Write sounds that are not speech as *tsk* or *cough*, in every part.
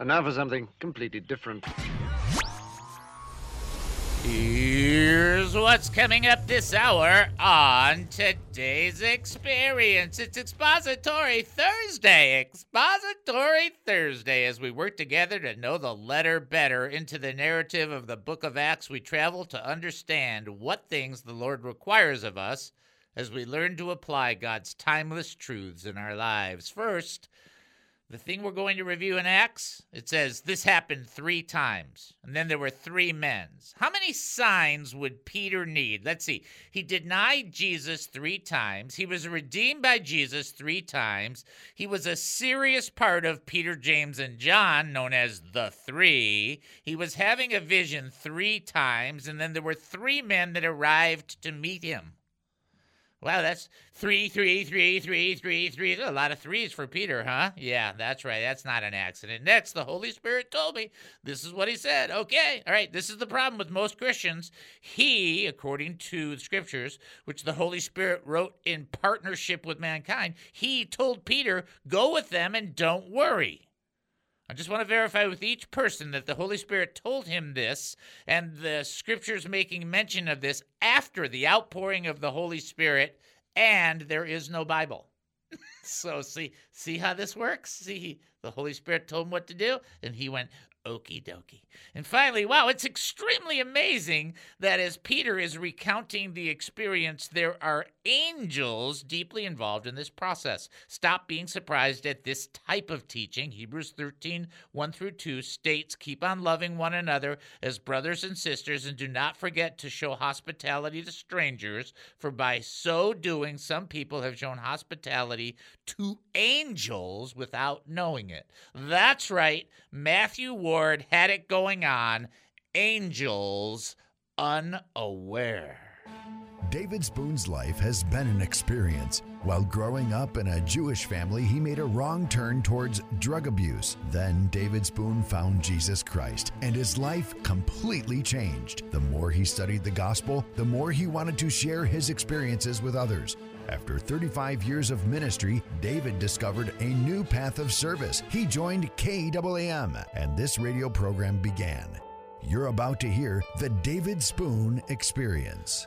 And now for something completely different. Here's what's coming up this hour on today's experience. It's Expository Thursday. Expository Thursday. As we work together to know the letter better into the narrative of the book of Acts, we travel to understand what things the Lord requires of us as we learn to apply God's timeless truths in our lives. First, the thing we're going to review in Acts, it says this happened three times, and then there were three men's. How many signs would Peter need? Let's see. He denied Jesus three times. He was redeemed by Jesus three times. He was a serious part of Peter, James, and John, known as the three. He was having a vision three times, and then there were three men that arrived to meet him. Wow, that's three, three, three, three, three, three. A lot of threes for Peter, huh? Yeah, that's right. That's not an accident. Next, the Holy Spirit told me this is what he said. Okay, all right. This is the problem with most Christians. He, according to the scriptures, which the Holy Spirit wrote in partnership with mankind, he told Peter, go with them and don't worry. I just want to verify with each person that the Holy Spirit told him this, and the scriptures making mention of this after the outpouring of the Holy Spirit, and there is no Bible. *laughs* so see, see how this works. See, the Holy Spirit told him what to do, and he went, Okie dokie. And finally, wow, it's extremely amazing that as Peter is recounting the experience, there are angels deeply involved in this process. Stop being surprised at this type of teaching. Hebrews 13, 1 through 2 states, Keep on loving one another as brothers and sisters, and do not forget to show hospitality to strangers, for by so doing, some people have shown hospitality to angels without knowing it. That's right. Matthew Ward had it going on. Angels unaware. David Spoon's life has been an experience. While growing up in a Jewish family, he made a wrong turn towards drug abuse. Then David Spoon found Jesus Christ, and his life completely changed. The more he studied the gospel, the more he wanted to share his experiences with others. After 35 years of ministry, David discovered a new path of service. He joined KAAM, and this radio program began. You're about to hear the David Spoon Experience.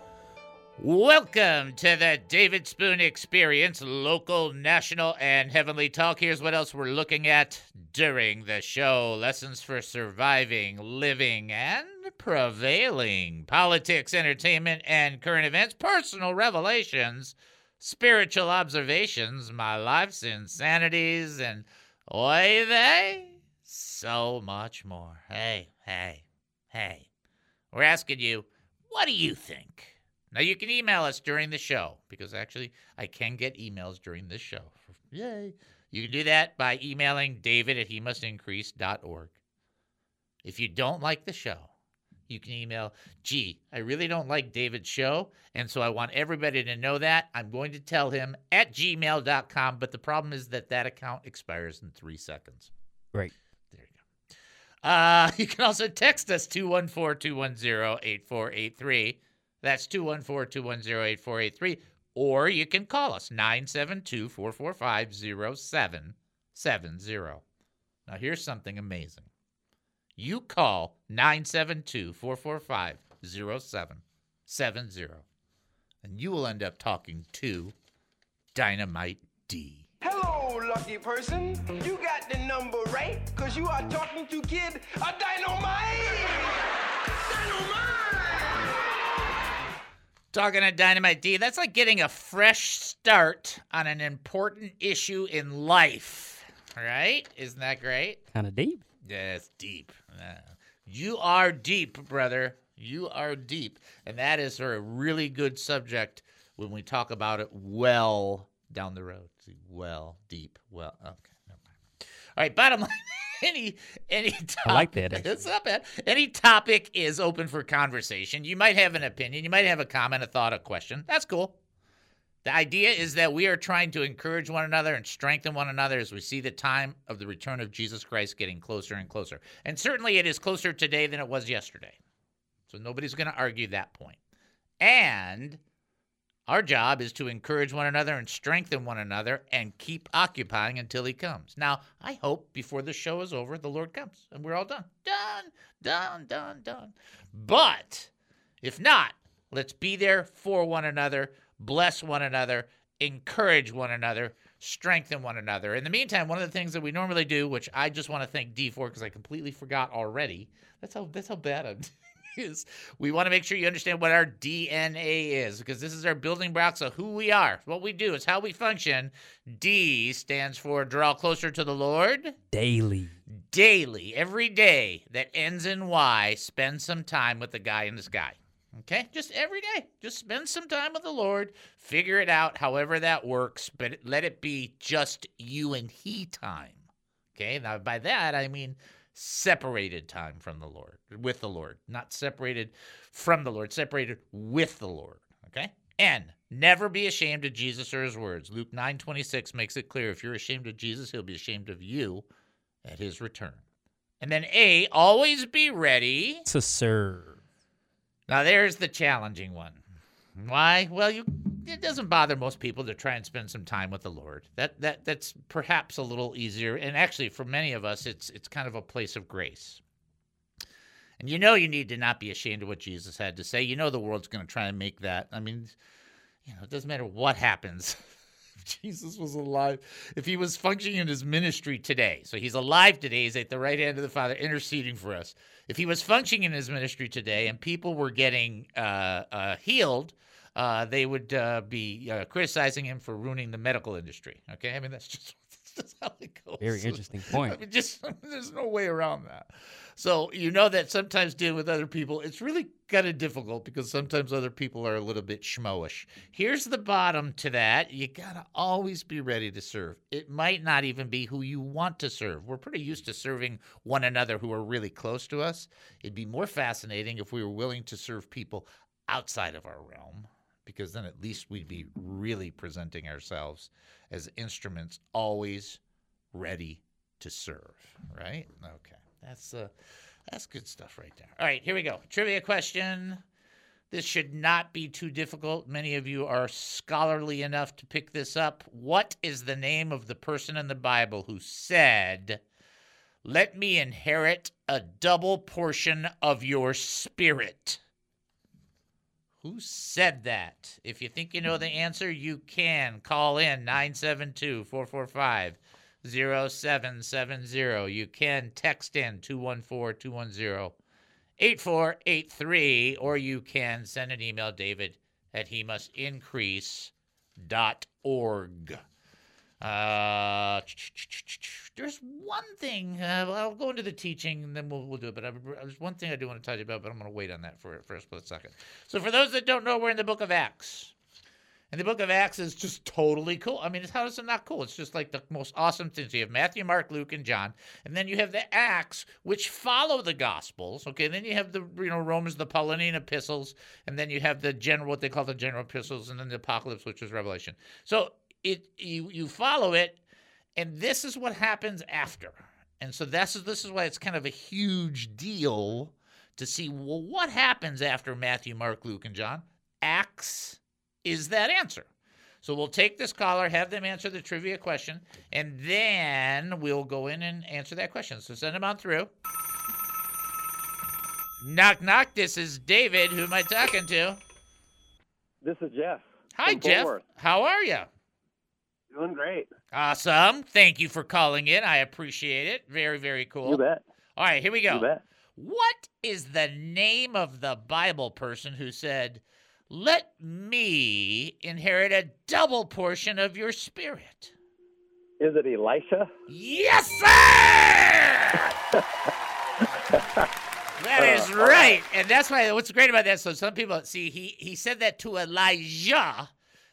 Welcome to the David Spoon Experience, local, national, and heavenly talk. Here's what else we're looking at during the show lessons for surviving, living, and prevailing, politics, entertainment, and current events, personal revelations, spiritual observations, my life's insanities, and oy vey, so much more. Hey, hey, hey. We're asking you, what do you think? Now you can email us during the show because actually I can get emails during this show. Yay. You can do that by emailing david at he must increase.org. If you don't like the show, you can email, gee, I really don't like David's show. And so I want everybody to know that. I'm going to tell him at gmail.com. But the problem is that that account expires in three seconds. Right. There you go. Uh, *laughs* you can also text us 214 210 8483. That's 214 210 8483. Or you can call us 972 445 0770. Now, here's something amazing. You call 972 445 0770, and you will end up talking to Dynamite D. Hello, lucky person. You got the number right, because you are talking to Kid a Dynamite! Dynamite! Talking to Dynamite D, that's like getting a fresh start on an important issue in life. right? Isn't that great? Kind of deep. Yeah, it's deep. Uh, you are deep, brother. You are deep. And that is a really good subject when we talk about it well down the road. See, well, deep, well. Okay, never mind. All right, bottom line. *laughs* Any any topic, I like that, actually. It's not bad. Any topic is open for conversation. You might have an opinion. You might have a comment, a thought, a question. That's cool. The idea is that we are trying to encourage one another and strengthen one another as we see the time of the return of Jesus Christ getting closer and closer. And certainly it is closer today than it was yesterday. So nobody's going to argue that point. And Our job is to encourage one another and strengthen one another and keep occupying until he comes. Now, I hope before the show is over, the Lord comes and we're all done. Done, done, done, done. But if not, let's be there for one another, bless one another, encourage one another, strengthen one another. In the meantime, one of the things that we normally do, which I just want to thank D for because I completely forgot already. That's how that's how bad I'm *laughs* is we want to make sure you understand what our DNA is because this is our building blocks of who we are. What we do is how we function. D stands for draw closer to the Lord. Daily. Daily, every day that ends in Y, spend some time with the guy in the sky. Okay? Just every day. Just spend some time with the Lord. Figure it out however that works, but let it be just you and He time. Okay? Now, by that, I mean separated time from the Lord, with the Lord, not separated from the Lord, separated with the Lord. Okay? And never be ashamed of Jesus or his words. Luke 9 26 makes it clear if you're ashamed of Jesus, he'll be ashamed of you at his return. And then A, always be ready To serve. Now there's the challenging one. Why? Well, you it doesn't bother most people to try and spend some time with the Lord. That that that's perhaps a little easier and actually for many of us it's it's kind of a place of grace. And you know you need to not be ashamed of what Jesus had to say. You know the world's going to try and make that. I mean, you know, it doesn't matter what happens. *laughs* *laughs* Jesus was alive. If he was functioning in his ministry today, so he's alive today, he's at the right hand of the Father interceding for us. If he was functioning in his ministry today and people were getting uh, uh, healed, uh, they would uh, be uh, criticizing him for ruining the medical industry. Okay, I mean that's just, *laughs* that's how it goes. Very interesting *laughs* I point. mean, just *laughs* there's no way around that. So you know that sometimes dealing with other people, it's really kind of difficult because sometimes other people are a little bit schmoish. Here's the bottom to that: you gotta always be ready to serve. It might not even be who you want to serve. We're pretty used to serving one another who are really close to us. It'd be more fascinating if we were willing to serve people outside of our realm because then at least we'd be really presenting ourselves as instruments always ready to serve, right? Okay. That's uh that's good stuff right there. All right, here we go. Trivia question. This should not be too difficult. Many of you are scholarly enough to pick this up. What is the name of the person in the Bible who said, "Let me inherit a double portion of your spirit"? Who said that? If you think you know the answer, you can call in 972 445 0770. You can text in 214 210 8483, or you can send an email, David, at he must increase.org. Uh, *tsk* there's one thing. Uh, I'll go into the teaching and then we'll, we'll do it. But I, there's one thing I do want to tell you about, but I'm going to wait on that for, for a split second. So, for those that don't know, we're in the book of Acts. And the book of Acts is just totally cool. I mean, how is it not cool? It's just like the most awesome things. You have Matthew, Mark, Luke, and John, and then you have the Acts, which follow the Gospels. Okay, then you have the you know Romans, the Pauline epistles, and then you have the general what they call the general epistles, and then the Apocalypse, which is Revelation. So it you you follow it, and this is what happens after. And so that's this is why it's kind of a huge deal to see well what happens after Matthew, Mark, Luke, and John. Acts is that answer. So we'll take this caller, have them answer the trivia question, and then we'll go in and answer that question. So send them on through. Knock knock. This is David. Who am I talking to? This is Jeff. Hi, Jeff. How are you? Doing great. Awesome. Thank you for calling in. I appreciate it. Very, very cool. You bet. All right, here we go. You bet. What is the name of the Bible person who said, Let me inherit a double portion of your spirit? Is it Elisha? Yes, sir! *laughs* That is Uh, right. And that's why what's great about that. So some people see he he said that to Elijah,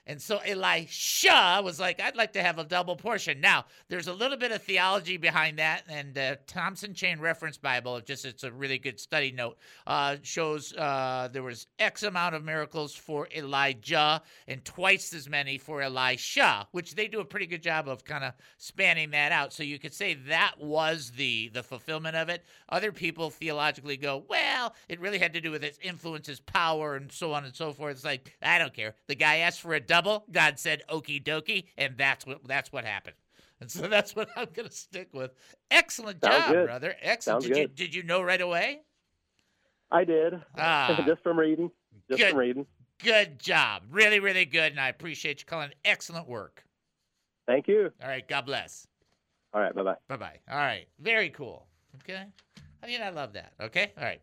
And so Elisha was like, I'd like to have a double portion. Now, there's a little bit of theology behind that, and uh, Thompson Chain Reference Bible, just it's a really good study note, uh, shows uh, there was X amount of miracles for Elijah and twice as many for Elisha, which they do a pretty good job of kind of spanning that out. So you could say that was the the fulfillment of it. Other people theologically go, well, it really had to do with its influence, his power, and so on and so forth. It's like I don't care. The guy asked for a double. God said, "Okie dokie," and that's what that's what happened. And so *laughs* that's what I'm going to stick with. Excellent Sounds job, good. brother. Excellent. Sounds did you did you know right away? I did. Ah. *laughs* just from reading. Just Good. from reading. Good job. Really, really good, and I appreciate you calling. Excellent work. Thank you. All right. God bless. All right. Bye bye. Bye bye. All right. Very cool. Okay. I mean, I love that. Okay. All right.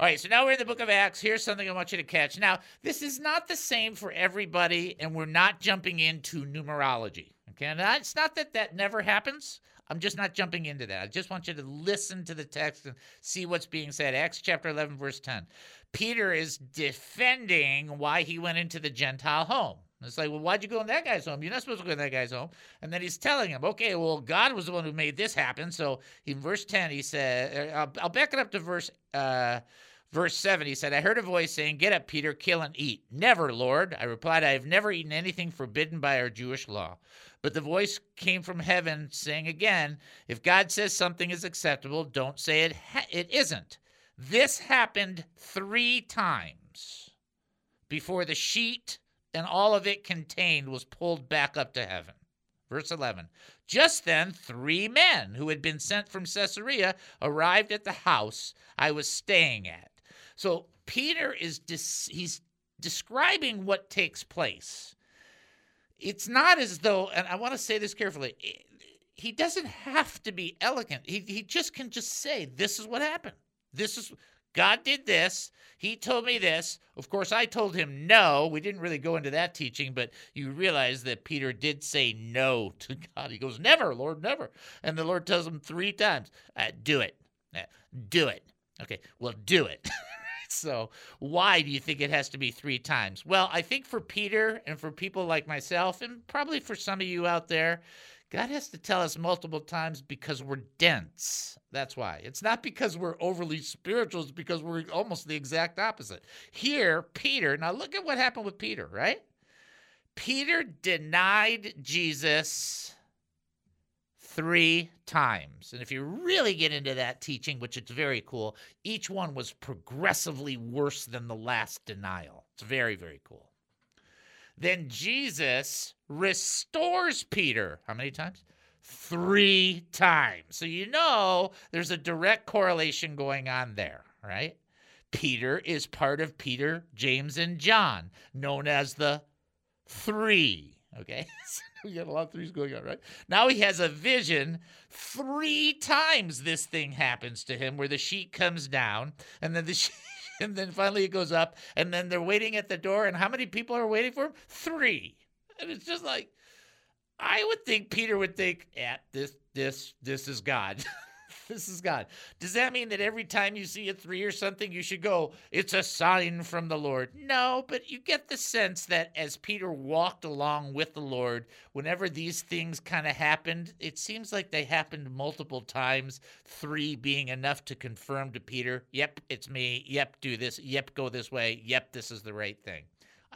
All right. So now we're in the book of Acts. Here's something I want you to catch. Now, this is not the same for everybody, and we're not jumping into numerology. Okay. It's not that that never happens. I'm just not jumping into that. I just want you to listen to the text and see what's being said. Acts chapter 11, verse 10. Peter is defending why he went into the Gentile home. It's like, well, why'd you go in that guy's home? You're not supposed to go in that guy's home. And then he's telling him, okay, well, God was the one who made this happen. So in verse 10, he said, uh, I'll, I'll back it up to verse uh, verse 7. He said, I heard a voice saying, Get up, Peter, kill and eat. Never, Lord. I replied, I have never eaten anything forbidden by our Jewish law. But the voice came from heaven saying again, If God says something is acceptable, don't say it, ha- it isn't. This happened three times before the sheet and all of it contained was pulled back up to heaven. Verse 11. Just then, three men who had been sent from Caesarea arrived at the house I was staying at. So Peter is he's describing what takes place. It's not as though, and I want to say this carefully, he doesn't have to be elegant. He, he just can just say, This is what happened. This is God did this. He told me this. Of course, I told him no. We didn't really go into that teaching, but you realize that Peter did say no to *laughs* God. He goes, Never, Lord, never. And the Lord tells him three times, uh, Do it. Uh, do it. Okay, well, do it. *laughs* so, why do you think it has to be three times? Well, I think for Peter and for people like myself, and probably for some of you out there, God has to tell us multiple times because we're dense. That's why. It's not because we're overly spiritual, it's because we're almost the exact opposite. Here, Peter, now look at what happened with Peter, right? Peter denied Jesus three times. And if you really get into that teaching, which it's very cool, each one was progressively worse than the last denial. It's very, very cool. Then Jesus restores Peter. How many times? Three times. So you know there's a direct correlation going on there, right? Peter is part of Peter, James, and John, known as the three. Okay? *laughs* we got a lot of threes going on, right? Now he has a vision. Three times this thing happens to him where the sheet comes down and then the *laughs* sheet. *laughs* And then finally it goes up, and then they're waiting at the door. And how many people are waiting for him? Three. And it's just like, I would think Peter would think, yeah, this, this, this is God. *laughs* *laughs* this is God. Does that mean that every time you see a three or something, you should go, it's a sign from the Lord? No, but you get the sense that as Peter walked along with the Lord, whenever these things kind of happened, it seems like they happened multiple times, three being enough to confirm to Peter, yep, it's me. Yep, do this. Yep, go this way. Yep, this is the right thing.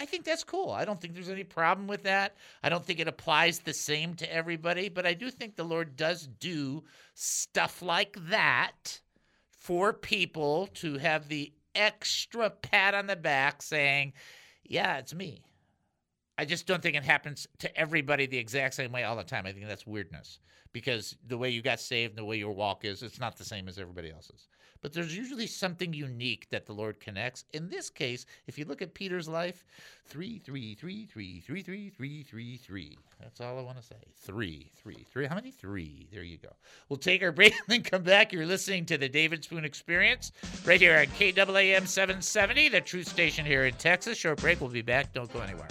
I think that's cool. I don't think there's any problem with that. I don't think it applies the same to everybody, but I do think the Lord does do stuff like that for people to have the extra pat on the back saying, yeah, it's me. I just don't think it happens to everybody the exact same way all the time. I think that's weirdness because the way you got saved and the way your walk is, it's not the same as everybody else's. But there's usually something unique that the Lord connects. In this case, if you look at Peter's life, three, three, three, three, three, three, three, three, three. That's all I want to say. Three, three, three. How many? Three. There you go. We'll take our *laughs* break and then come back. You're listening to the David Spoon Experience right here at KAAM 770, the truth station here in Texas. Short break. We'll be back. Don't go anywhere.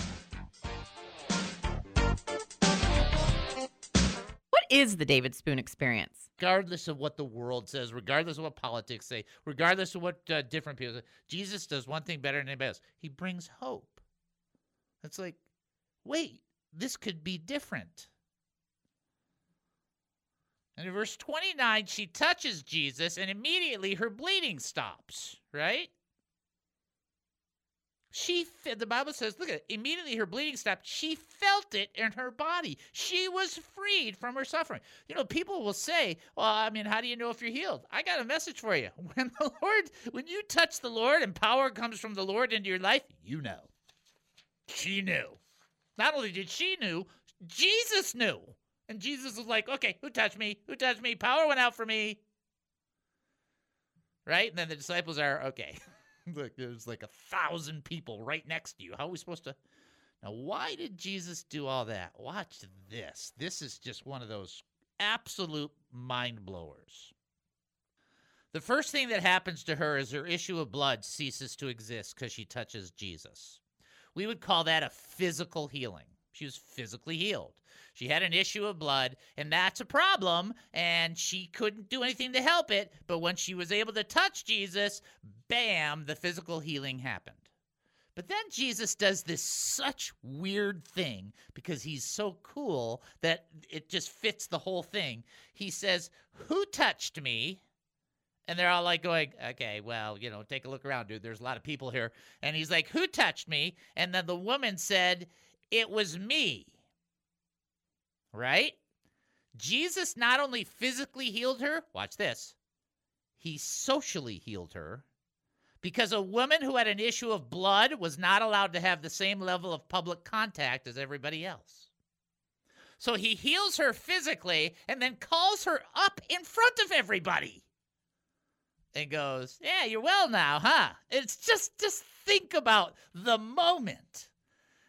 Is the David Spoon experience? regardless of what the world says, regardless of what politics say, regardless of what uh, different people say, Jesus does one thing better than anybody else. He brings hope. It's like, wait, this could be different. And in verse 29, she touches Jesus and immediately her bleeding stops, right? She, the Bible says, look at it, immediately her bleeding stopped. She felt it in her body. She was freed from her suffering. You know, people will say, well, I mean, how do you know if you're healed? I got a message for you. *laughs* When the Lord, when you touch the Lord and power comes from the Lord into your life, you know. She knew. Not only did she knew, Jesus knew. And Jesus was like, okay, who touched me? Who touched me? Power went out for me. Right? And then the disciples are, okay. *laughs* *laughs* Look, there's like a thousand people right next to you. How are we supposed to? Now, why did Jesus do all that? Watch this. This is just one of those absolute mind blowers. The first thing that happens to her is her issue of blood ceases to exist because she touches Jesus. We would call that a physical healing. She was physically healed. She had an issue of blood, and that's a problem, and she couldn't do anything to help it. But when she was able to touch Jesus, bam, the physical healing happened. But then Jesus does this such weird thing because he's so cool that it just fits the whole thing. He says, Who touched me? And they're all like going, okay, well, you know, take a look around, dude. There's a lot of people here. And he's like, who touched me? And then the woman said, it was me. Right? Jesus not only physically healed her, watch this, he socially healed her because a woman who had an issue of blood was not allowed to have the same level of public contact as everybody else. So he heals her physically and then calls her up in front of everybody and goes, "Yeah, you're well now, huh?" It's just just think about the moment.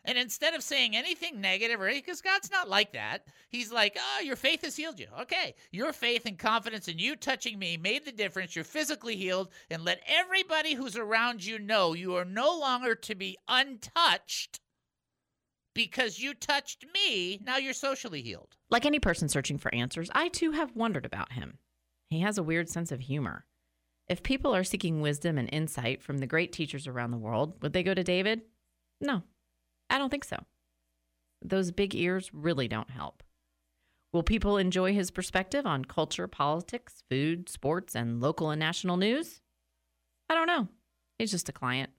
And instead of saying anything negative or because God's not like that, He's like, oh, your faith has healed you. Okay. Your faith and confidence in you touching me made the difference. You're physically healed. And let everybody who's around you know you are no longer to be untouched because you touched me. Now you're socially healed. Like any person searching for answers, I too have wondered about him. He has a weird sense of humor. If people are seeking wisdom and insight from the great teachers around the world, would they go to David? No, I don't think so. Those big ears really don't help. Will people enjoy his perspective on culture, politics, food, sports, and local and national news? I don't know. He's just a client.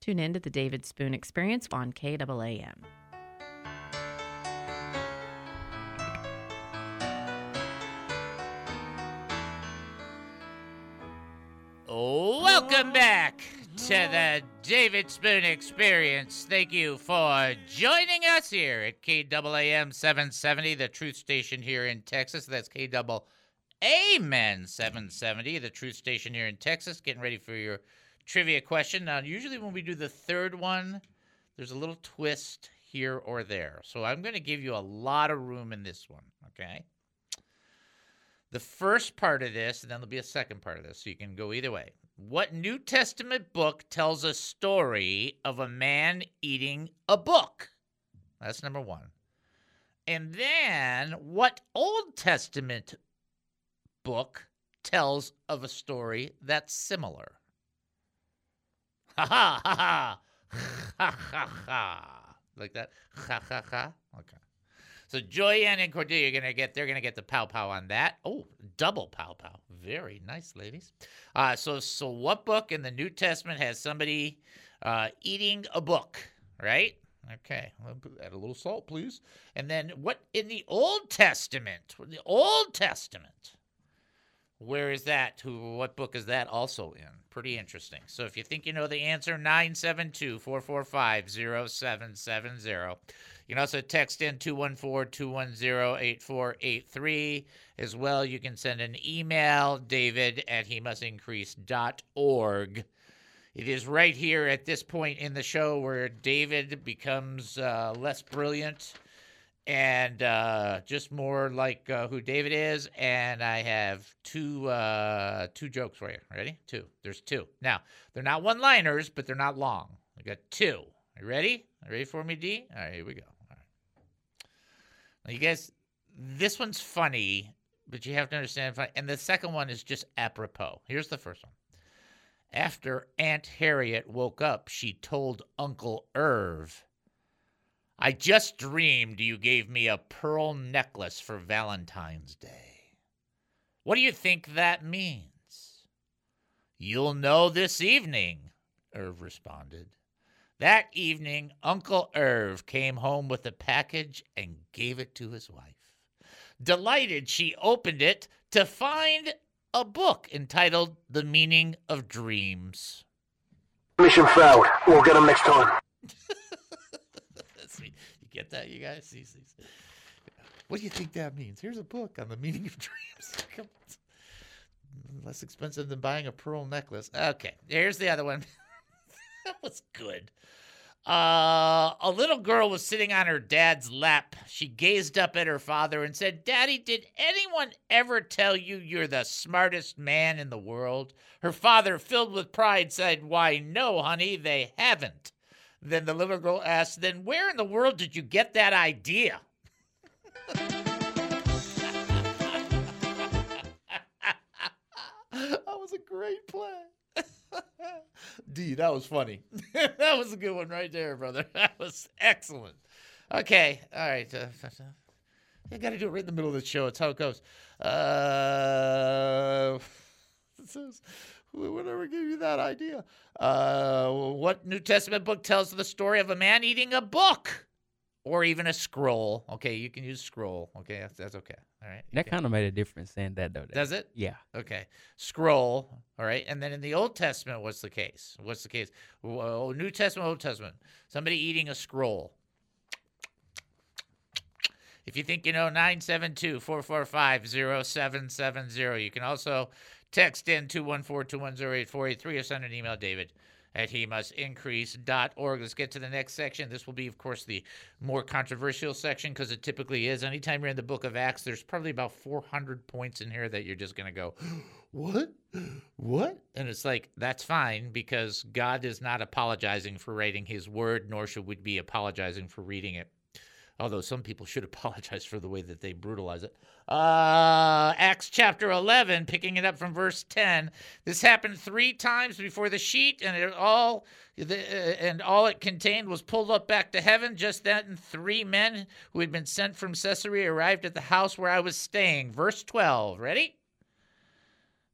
Tune in to the David Spoon Experience on KAAM. Welcome back to the David Spoon Experience. Thank you for joining us here at KAAM 770, the truth station here in Texas. That's KAAM 770, the truth station here in Texas. Getting ready for your trivia question. Now, usually when we do the third one, there's a little twist here or there. So I'm going to give you a lot of room in this one, okay? The first part of this, and then there'll be a second part of this, so you can go either way. What New Testament book tells a story of a man eating a book? That's number one. And then, what Old Testament book tells of a story that's similar? Ha ha ha ha ha ha ha. Like that? Ha ha ha. Okay. So Joyanne and Cordelia are gonna get they're gonna get the pow pow on that. Oh, double pow pow. Very nice, ladies. Uh, so so what book in the New Testament has somebody uh, eating a book? Right. Okay. Add a little salt, please. And then what in the Old Testament? The Old Testament. Where is that? Who? What book is that also in? Pretty interesting. So if you think you know the answer, 972 445 0770. You can also text in 214 210 8483. As well, you can send an email, david at he must. It is right here at this point in the show where David becomes uh, less brilliant and uh, just more like uh, who David is. And I have two uh, two jokes for you. Ready? Two. There's two. Now they're not one-liners, but they're not long. I got two. You ready? Ready for me, D? All right, here we go. You guys, this one's funny, but you have to understand. And the second one is just apropos. Here's the first one. After Aunt Harriet woke up, she told Uncle Irv, I just dreamed you gave me a pearl necklace for Valentine's Day. What do you think that means? You'll know this evening, Irv responded. That evening, Uncle Irv came home with a package and gave it to his wife. Delighted, she opened it to find a book entitled The Meaning of Dreams. Mission failed. We'll get them next time. *laughs* See, you get that, you guys? See, see, see. What do you think that means? Here's a book on the meaning of *laughs* dreams. Less expensive than buying a pearl necklace. Okay, here's the other one. *laughs* that was good. Uh, a little girl was sitting on her dad's lap. She gazed up at her father and said, Daddy, did anyone ever tell you you're the smartest man in the world? Her father, filled with pride, said, Why, no, honey, they haven't. Then the little girl asked, Then where in the world did you get that idea? *laughs* that was a great play. *laughs* D, that was funny. *laughs* that was a good one right there, brother. *laughs* That was excellent. Okay, all right. Uh, you got to do it right in the middle of the show. It's how it goes. Uh, says, whatever gave you that idea? Uh, what New Testament book tells the story of a man eating a book? Or even a scroll. Okay, you can use scroll. Okay, that's, that's okay. All right. That okay. kind of made a difference saying that though. Does it? Yeah. Okay. Scroll. All right. And then in the Old Testament, what's the case? What's the case? Well, oh, New Testament, Old Testament. Somebody eating a scroll. If you think you know, 972 445 0770. You can also text in 214 210 8483 or send an email, David at he must increase.org. Let's get to the next section. This will be, of course, the more controversial section because it typically is. Anytime you're in the book of Acts, there's probably about 400 points in here that you're just going to go, *gasps* What? What? And it's like, that's fine because God is not apologizing for writing his word, nor should we be apologizing for reading it. Although some people should *laughs* apologize for the way that they brutalize it. Uh, Acts chapter 11, picking it up from verse 10. This happened three times before the sheet, and it all uh, and all it contained was pulled up back to heaven. Just then, three men who had been sent from Caesarea arrived at the house where I was staying. Verse 12. Ready?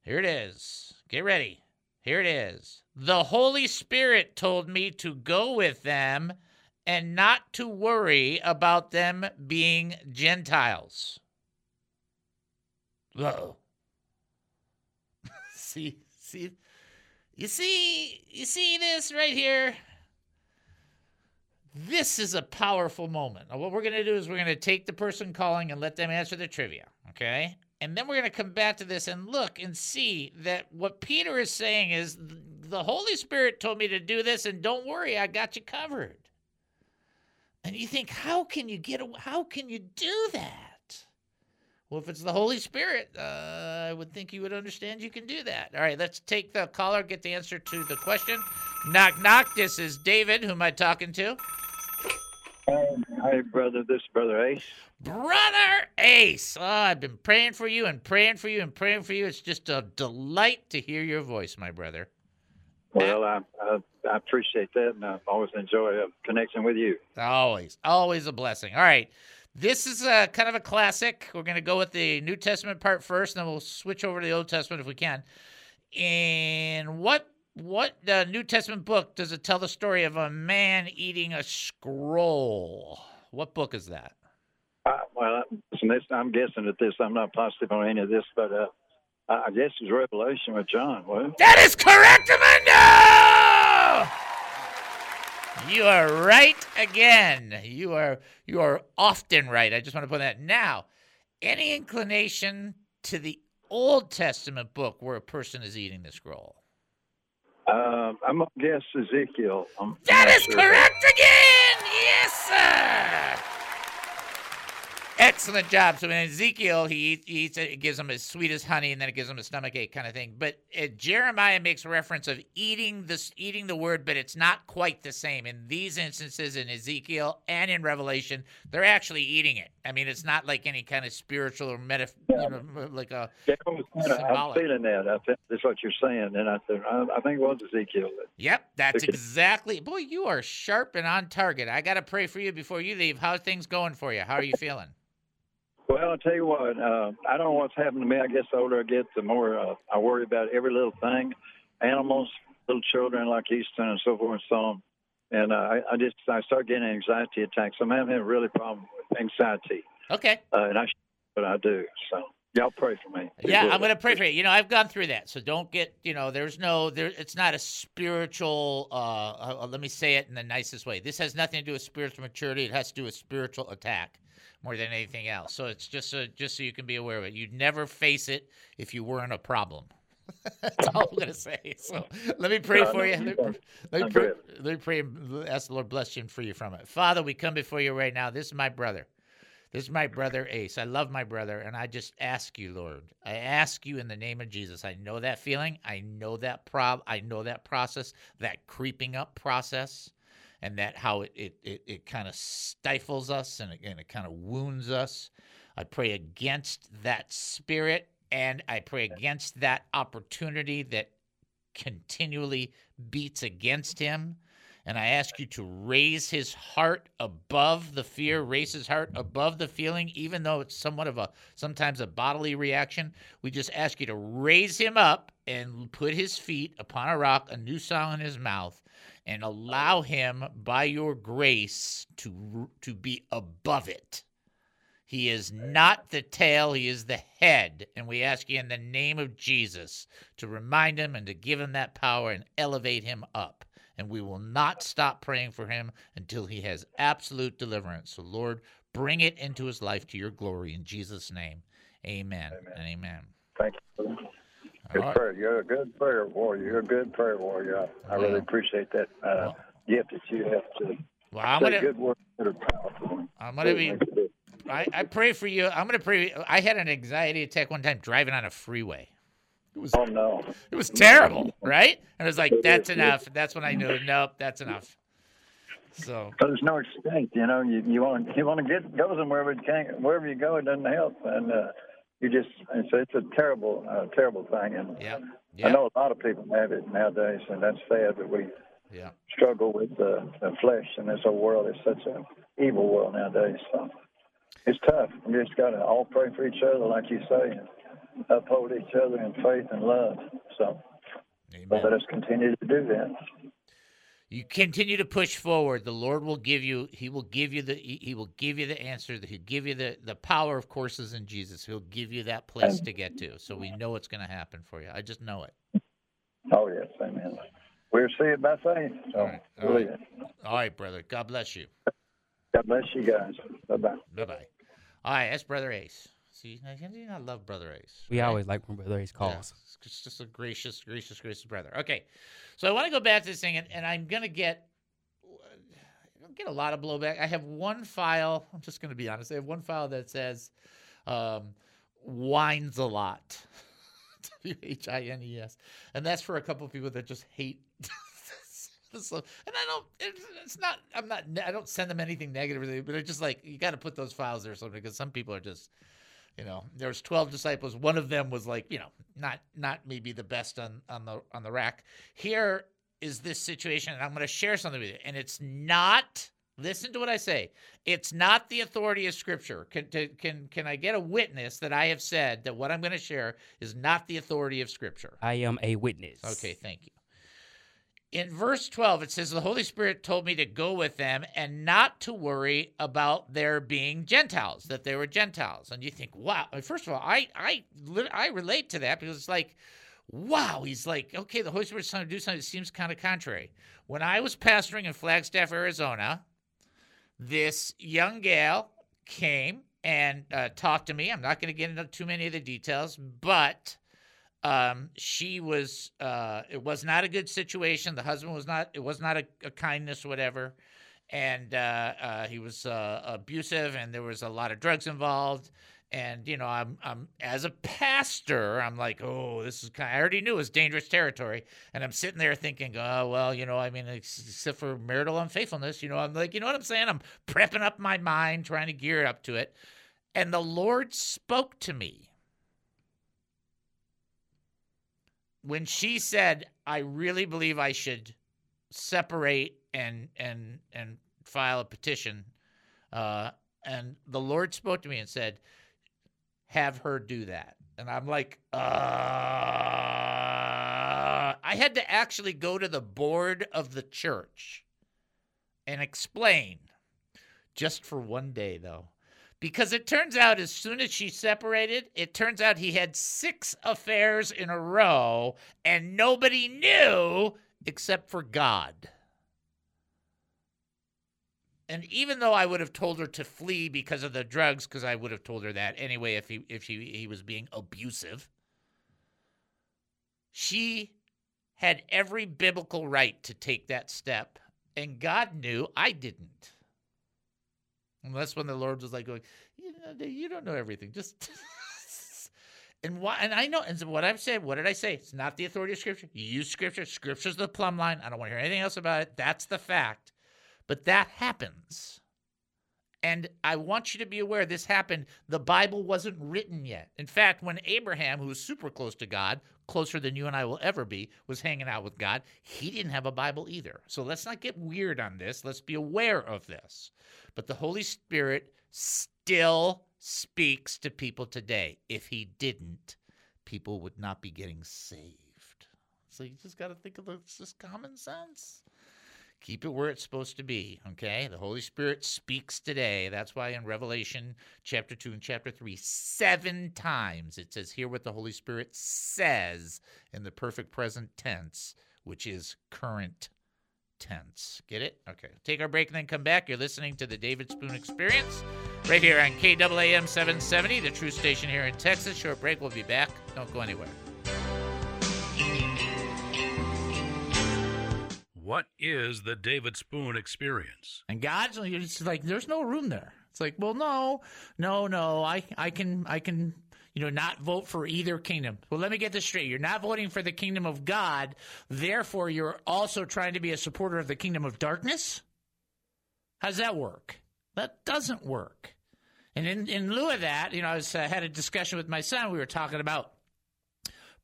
Here it is. Get ready. Here it is. The Holy Spirit told me to go with them and not to worry about them being Gentiles. Whoa. *laughs* see, see, you see, you see this right here? This is a powerful moment. Now, what we're going to do is we're going to take the person calling and let them answer the trivia, okay? And then we're going to come back to this and look and see that what Peter is saying is the Holy Spirit told me to do this, and don't worry, I got you covered. And you think, how can you get? How can you do that? Well, if it's the Holy Spirit, uh, I would think you would understand you can do that. All right, let's take the caller, get the answer to the question. Knock, knock. This is David. Who am I talking to? Hi, brother. This is Brother Ace. Brother Ace. Oh, I've been praying for you and praying for you and praying for you. It's just a delight to hear your voice, my brother. Well, I, I, I appreciate that, and I always enjoy a connection with you. Always, always a blessing. All right. This is a kind of a classic. We're going to go with the New Testament part first, and then we'll switch over to the Old Testament if we can. In what what uh, New Testament book does it tell the story of a man eating a scroll? What book is that? Uh, well, I'm guessing at this. I'm not positive on any of this, but uh, I guess it's Revelation with John. Well, that is correct, Amanda. You are right again. You are you are often right. I just want to put that now. Any inclination to the Old Testament book where a person is eating the scroll? Um, I'm gonna guess Ezekiel. I'm that is sure. correct again. Yes, sir. Excellent job. So in Ezekiel, he eats, he eats it, it gives him as sweet as honey, and then it gives him a stomach ache kind of thing. But uh, Jeremiah makes reference of eating this, eating the word, but it's not quite the same. In these instances, in Ezekiel and in Revelation, they're actually eating it. I mean, it's not like any kind of spiritual or meta, you know, like a Yeah, I was kinda, I'm feeling that. I think that's what you're saying, and I, think I, I think it was Ezekiel. Yep, that's exactly. Boy, you are sharp and on target. I got to pray for you before you leave. How's things going for you? How are you feeling? Well, I'll tell you what. Uh, I don't know what's happened to me. I guess the older I get, the more uh, I worry about every little thing, animals, little children like Easton, and so forth and so on. And uh, I, I just I start getting anxiety attacks. I'm having a really problem with anxiety, Okay. uh, and I, but I do. So y'all pray for me. Yeah, I'm gonna pray for you. You know, I've gone through that, so don't get. You know, there's no there. It's not a spiritual. Uh, uh, let me say it in the nicest way. This has nothing to do with spiritual maturity. It has to do with spiritual attack more than anything else. So it's just so just so you can be aware of it. You'd never face it if you weren't a problem. *laughs* That's all I'm gonna say. So let me pray No, for no, you. Let me, let me pray, let me pray. and Ask the Lord bless you and free you from it. Father, we come before you right now. This is my brother. This is my brother Ace. I love my brother, and I just ask you, Lord. I ask you in the name of Jesus. I know that feeling. I know that prob. I know that process, that creeping up process, and that how it it it, it kind of stifles us and it, and it kind of wounds us. I pray against that spirit, and I pray against that opportunity that continually beats against him. And I ask you to raise his heart above the fear, raise his heart above the feeling, even though it's somewhat of a sometimes a bodily reaction. We just ask you to raise him up and put his feet upon a rock, a new song in his mouth, and allow him by your grace to to be above it. He is not the tail, he is the head. And we ask you in the name of Jesus to remind him and to give him that power and elevate him up. And we will not stop praying for him until he has absolute deliverance. So, Lord, bring it into his life to your glory in Jesus' name. Amen, and amen. Thank you. Good right. prayer. You're a good prayer warrior. You're a good prayer warrior. I, I really appreciate that uh, Well. gift that you have to Well, I'm gonna, good words that are powerful. I'm gonna be. I, I pray for you. I'm gonna pray. I had an anxiety attack one time driving on a freeway. It was Oh no. It was terrible, right? And I was like, that's enough. That's when I knew, nope, that's enough. So, But there's no extent, you know. You you want you want to get go somewhere, but you can't. Wherever you go, it doesn't help, and uh, you just it's it's a terrible uh, terrible thing. And yeah, I know a lot of people have it nowadays, and that's sad that we yeah. struggle with uh, the flesh in this whole world. It's such an evil world nowadays. So it's tough. We just got to all pray for each other, like you say, and uphold each other in faith and love. So let us continue to do that. You continue to push forward. The Lord will give you. He will give you the. He will give you the answer. He'll give you the the power. Of course, is in Jesus. He'll give you that place to get to. So we know it's going to happen for you. I just know it. Oh yes, amen. We'll see it by faith. So All right, all right. All right, brother. God bless you. God bless you guys. Bye bye. Bye bye. All right, that's brother Ace. See, I I love brother Ace. We right? always like when Brother Ace Yeah, calls. it's just- a gracious, gracious, gracious brother. Okay, so I want to go back to this thing, and, and I'm gonna get get a lot of blowback. I have one file. I'm just gonna be honest. I have one file that says um, whines a lot. *laughs* W H I N E S, and that's for a couple of people that just hate. *laughs* and I don't. It's, it's not. I'm not. I don't send them anything negative, but it's just like you got to put those files there or something because some people are just you know there was 12 disciples. One of them was like you know not not maybe the best on on the on the rack. Here is this situation and i'm going to share something with you. And it's not listen to what i say it's not the authority of scripture. Can to, can can i get a witness that i have said that what i'm going to share is not the authority of scripture? I am a witness. Okay, thank you. In verse 12, it says, The Holy Spirit told me to go with them and not to worry about their being Gentiles, that they were Gentiles. And you think, wow. First of all, I, I, I relate to that because it's like, wow. He's like, okay, the Holy Spirit's trying to do something that seems kind of contrary. When I was pastoring in Flagstaff, Arizona, this young gal came and uh, talked to me. I'm not going to get into too many of the details, but um, she was uh, it was not a good situation the husband was not it was not a, a kindness whatever and uh, uh, he was uh, abusive, and there was a lot of drugs involved. And you know, I'm I'm as a pastor, I'm like, oh, this is kind. I already knew it was dangerous territory, and I'm sitting there thinking, oh, well, you know, I mean, except for marital unfaithfulness, you know, I'm like, you know what I'm saying? I'm prepping up my mind, trying to gear up to it, and the Lord spoke to me when she said, I really believe I should separate and and and file a petition, uh, and the Lord spoke to me and said, "Have her do that." And I'm like, uh, I had to actually go to the board of the church and explain, just for one day though. Because it turns out, as soon as she separated, it turns out he had six affairs in a row, and nobody knew except for God. And even though I would have told her to flee because of the drugs, because I would have told her that anyway if he if he, he was being abusive, she had every biblical right to take that step. And God knew I didn't. And that's when the Lord was like going, you, know, you don't know everything. Just *laughs* and why and I know and so what I've said, what did I say? It's not the authority of scripture. You use scripture. Scripture's the plumb line. I don't want to hear anything else about it. That's the fact. But that happens. And I want you to be aware this happened. The Bible wasn't written yet. In fact, when Abraham, who was super close to God, closer than you and I will ever be, was hanging out with God, he didn't have a Bible either. So let's not get weird on this. Let's be aware of this. But the Holy Spirit still speaks to people today. If he didn't, people would not be getting saved. So you just got to think of this just common sense. Keep it where it's supposed to be, okay? The Holy Spirit speaks today. That's why in Revelation chapter 2 and chapter 3, seven times it says, Hear what the Holy Spirit says in the perfect present tense, which is current tense. Get it? Okay. Take our break and then come back. You're listening to the David Spoon Experience right here on KAAM 770, the true station here in Texas. Short break. We'll be back. Don't go anywhere. What is the David Spoon experience? And God's it's like there's no room there. It's like, well, no, no, no. I I can I can you know not vote for either kingdom. Well, let me get this straight. You're not voting for the kingdom of God, therefore you're also trying to be a supporter of the kingdom of darkness? How does that work? That doesn't work. And in, in lieu of that, you know, I was, uh, had a discussion with my son. We were talking about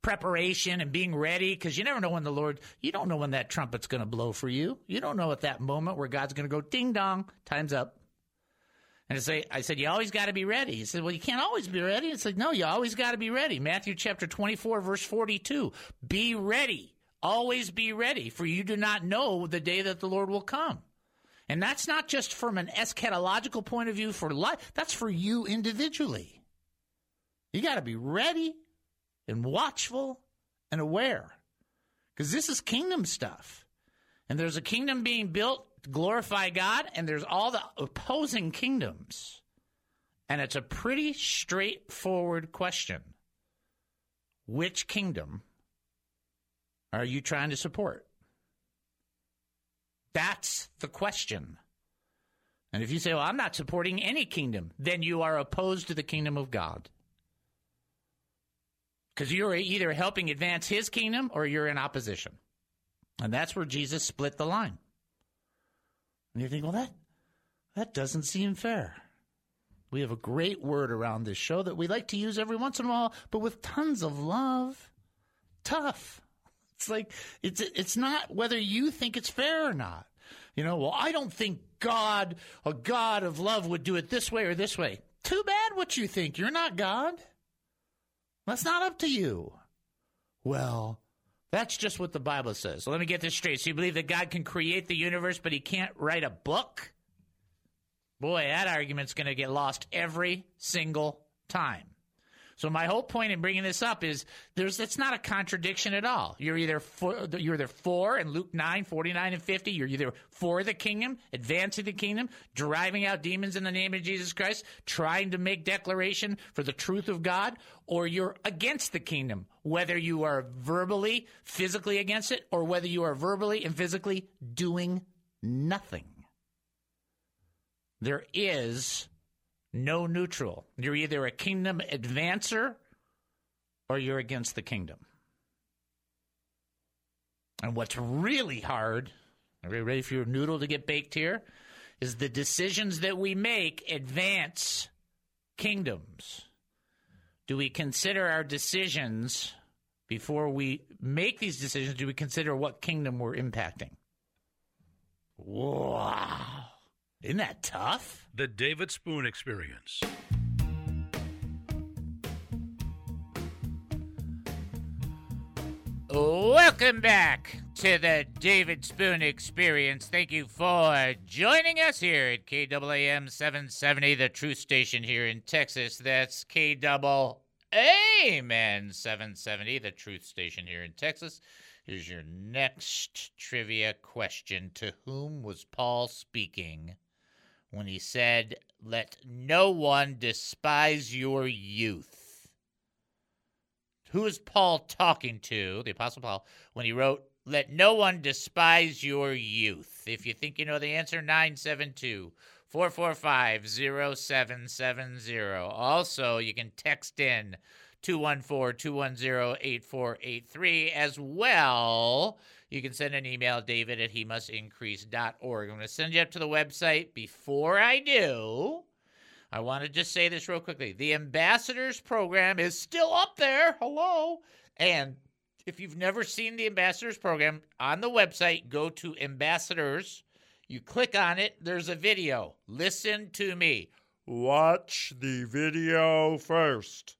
preparation and being ready because you never know when the Lord, you don't know when that trumpet's going to blow for you. You don't know at that moment where God's going to go ding dong, time's up. And I say, I said, you always got to be ready. He said, well, you can't always be ready. It's like, no, you always got to be ready. Matthew chapter 24, verse 42. Be ready. Always be ready, for you do not know the day that the Lord will come. And that's not just from an eschatological point of view for life, that's for you individually. You got to be ready and watchful and aware. Because this is kingdom stuff. And there's a kingdom being built to glorify God, and there's all the opposing kingdoms. And it's a pretty straightforward question Which kingdom are you trying to support? That's the question. And if you say, well, I'm not supporting any kingdom, then you are opposed to the kingdom of God. Because you're either helping advance his kingdom or you're in opposition. And that's where Jesus split the line. And you think, well, that, that doesn't seem fair. We have a great word around this show that we like to use every once in a while, but with tons of love. Tough. *laughs* It's like it's it's not whether you think it's fair or not. You know, well, I don't think God, a God of love, would do it this way or this way. Too bad what you think. You're not God. That's not up to you. Well, that's just what the Bible says. Let me get this straight. So you believe that God can create the universe, but he can't write a book? Boy, that argument's going to get lost every single time. So my whole point in bringing this up is there's it's not a contradiction at all. You're either for you're either for in Luke 9, 49 and 50, you're either for the kingdom, advancing the kingdom, driving out demons in the name of Jesus Christ, trying to make declaration for the truth of God, or you're against the kingdom, whether you are verbally, physically against it, or whether you are verbally and physically doing nothing. There is no neutral. You're either a kingdom advancer or you're against the kingdom. And what's really hard, are you ready for your noodle to get baked here? Is the decisions that we make advance kingdoms? Do we consider our decisions before we make these decisions? Do we consider what kingdom we're impacting? Wow. Isn't that tough? The David Spoon Experience. Welcome back to the David Spoon Experience. Thank you for joining us here at KAAM 770, the truth station here in Texas. That's KAAM 770, the truth station here in Texas. Here's your next trivia question To whom was Paul speaking when he said, Let no one despise your youth? Who is Paul talking to, the Apostle Paul, when he wrote, Let no one despise your youth? If you think you know the answer, 972 445 0770. Also, you can text in 214 210 8483 as well. You can send an email, david at he. I'm going to send you up to the website. Before I do, I want to just say this real quickly. The ambassadors program is still up there. Hello. And if you've never seen the ambassadors program on the website, go to ambassadors. You click on it, there's a video. Listen to me. Watch the video first.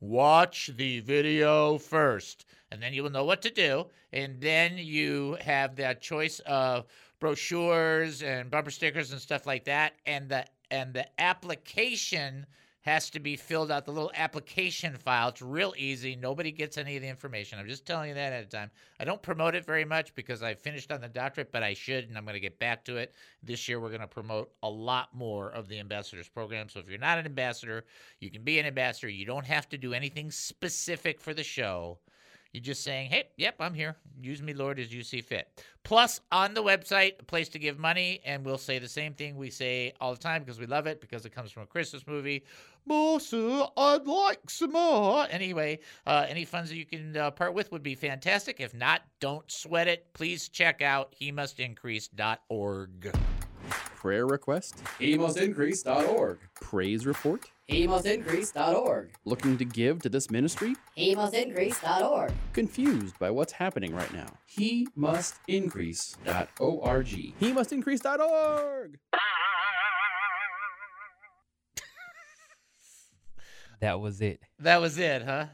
Watch the video first, and then you will know what to do. And then you have that choice of brochures and bumper stickers and stuff like that. And the and the application has to be filled out. The little application file. It's real easy. Nobody gets any of the information. I'm just telling you that at a time. I don't promote it very much because I finished on the doctorate, but I should, and I'm going to get back to it. This year, we're going to promote a lot more of the ambassadors program. So if you're not an ambassador, you can be an ambassador. You don't have to do anything specific for the show. You're just saying, hey, yep, I'm here. Use me, Lord, as you see fit. Plus, on the website, a place to give money, and we'll say the same thing we say all the time because we love it because it comes from a Christmas movie. More, sir, I'd like some more. Anyway, uh, any funds that you can uh, part with would be fantastic. If not, don't sweat it. Please check out he must increase.org. Prayer request? HeMustIncrease.org. Praise report? HeMustIncrease.org. Looking to give to this ministry? HeMustIncrease.org. Confused by what's happening right now? He Must HeMustIncrease.org. He must increase.org. That was it. That was it, huh?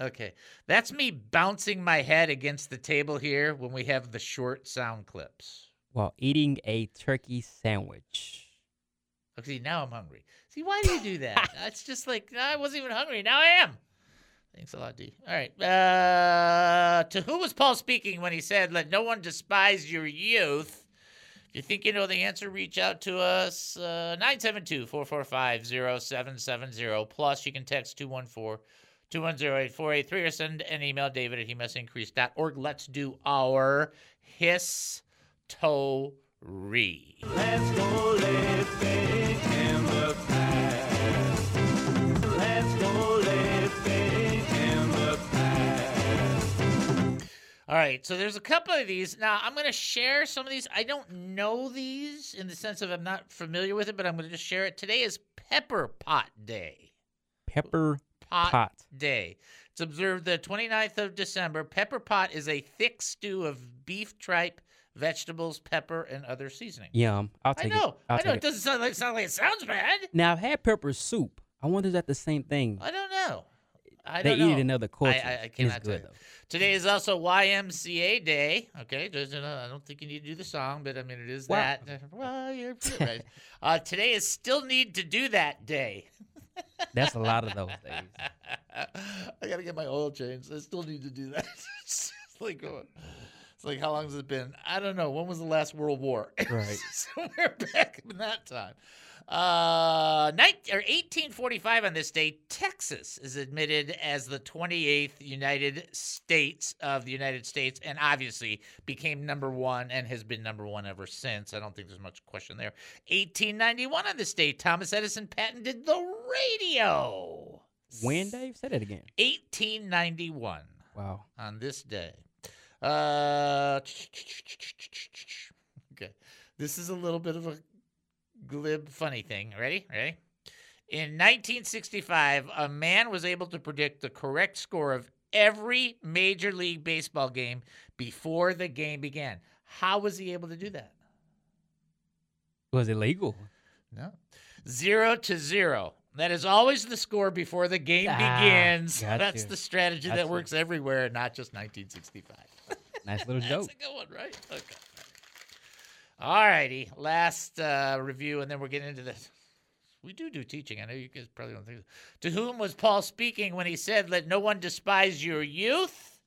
Okay. That's me bouncing my head against the table here when we have the short sound clips. While eating a turkey sandwich. Okay, now I'm hungry. See, why do you do that? *laughs* It's just like I wasn't even hungry. Now I am. Thanks a lot, D. All right. Uh, to who was Paul speaking when he said, "Let no one despise your youth"? If you think you know the answer, reach out to us. Uh, 972-445-0770. Plus, you can text 214-210-8483 or send an email, david at he must increase.org. Let's do our history. Let's go living in the past. Let's go living in the past. All right, so there's a couple of these. Now, I'm going to share some of these. I don't know these in the sense of I'm not familiar with it, but I'm going to just share it. Today is Pepper Pot Day. Pepper Pot, pot. Day. It's observed the 29th of December. Pepper pot is a thick stew of beef tripe, vegetables, pepper, and other seasoning. Yum. I'll I know. it. I'll I know. take It doesn't sound like, sound like it sounds bad. Now I've had pepper soup. I wonder is that the same thing? I don't know. I they don't eat know. it in other cultures. I, I, I cannot tell good you. though. Today is also YMCA Day. Okay, I don't think you need to do the song, but I mean it is Well- that. *laughs* Well, you're *laughs* right. uh, today is still need to do that day. *laughs* That's a lot of those days. I gotta get my oil changed. I still need to do that. it's like, uh, it's like how long has it been? I don't know. When was the last World War? *laughs* Right. Somewhere back in that time. Uh, 19, or 1845 on this day, Texas is admitted as the 28th United States of the United States, and obviously became number one and has been number one ever since. I don't think there's much question there. 1891 on this day, Thomas Edison patented the radio. When, Dave? Said it again. 1891 Wow. on this day. Uh, okay. This is a little bit of a glib, funny thing. Ready? Ready? In 1965, a man was able to predict the correct score of every Major League Baseball game before the game began. How was he able to do that? Was it legal? No. Zero to zero. That is always the score before the game Ah, begins. That's the strategy that works everywhere, not just 1965. Nice little *laughs* joke. That's a good one, right? Okay. All righty. Last uh, review, and then we're getting into this. We do do teaching. I know you guys probably don't think. To whom was Paul speaking when he said, Let no one despise your youth?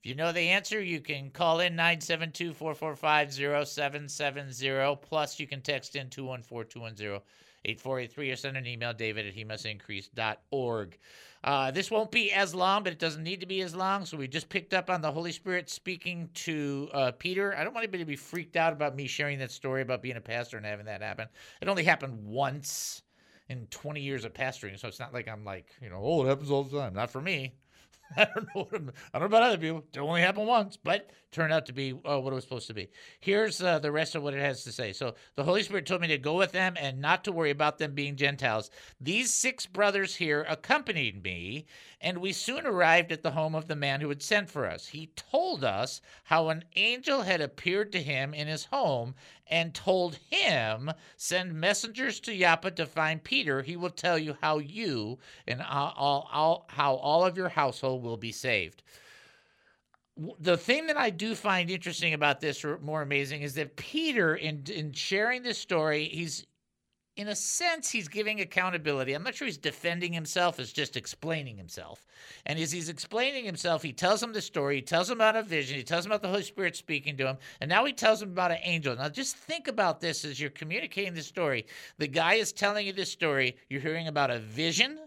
If you know the answer, you can call in 972 445 0770. Plus, you can text in 214 210 8483 or send an email, david at hemustincrease.org. Uh, this won't be as long, but it doesn't need to be as long. So we just picked up on the Holy Spirit speaking to uh, Peter. I don't want anybody to be freaked out about me sharing that story about being a pastor and having that happen. It only happened once in 20 years of pastoring, so it's not like I'm like, you know, oh, it happens all the time. Not for me. *laughs* I don't know. What I'm, I don't know about other people. It only happened once, but turned out to be uh, what it was supposed to be. Here's uh, the rest of what it has to say. So the Holy Spirit told me to go with them and not to worry about them being Gentiles. These six brothers here accompanied me, and we soon arrived at the home of the man who had sent for us. He told us how an angel had appeared to him in his home and told him, Send messengers to Joppa to find Peter. He will tell you how you and all, all, how all of your household will be saved the thing that I do find interesting about this, or more amazing, is that Peter, in in sharing this story, he's in a sense he's giving accountability. I'm not sure he's defending himself; as just explaining himself. And as he's explaining himself, he tells him the story. He tells him about a vision. He tells him about the Holy Spirit speaking to him, and now he tells him about an angel. Now, just think about this as you're communicating this story. The guy is telling you this story. You're hearing about a vision,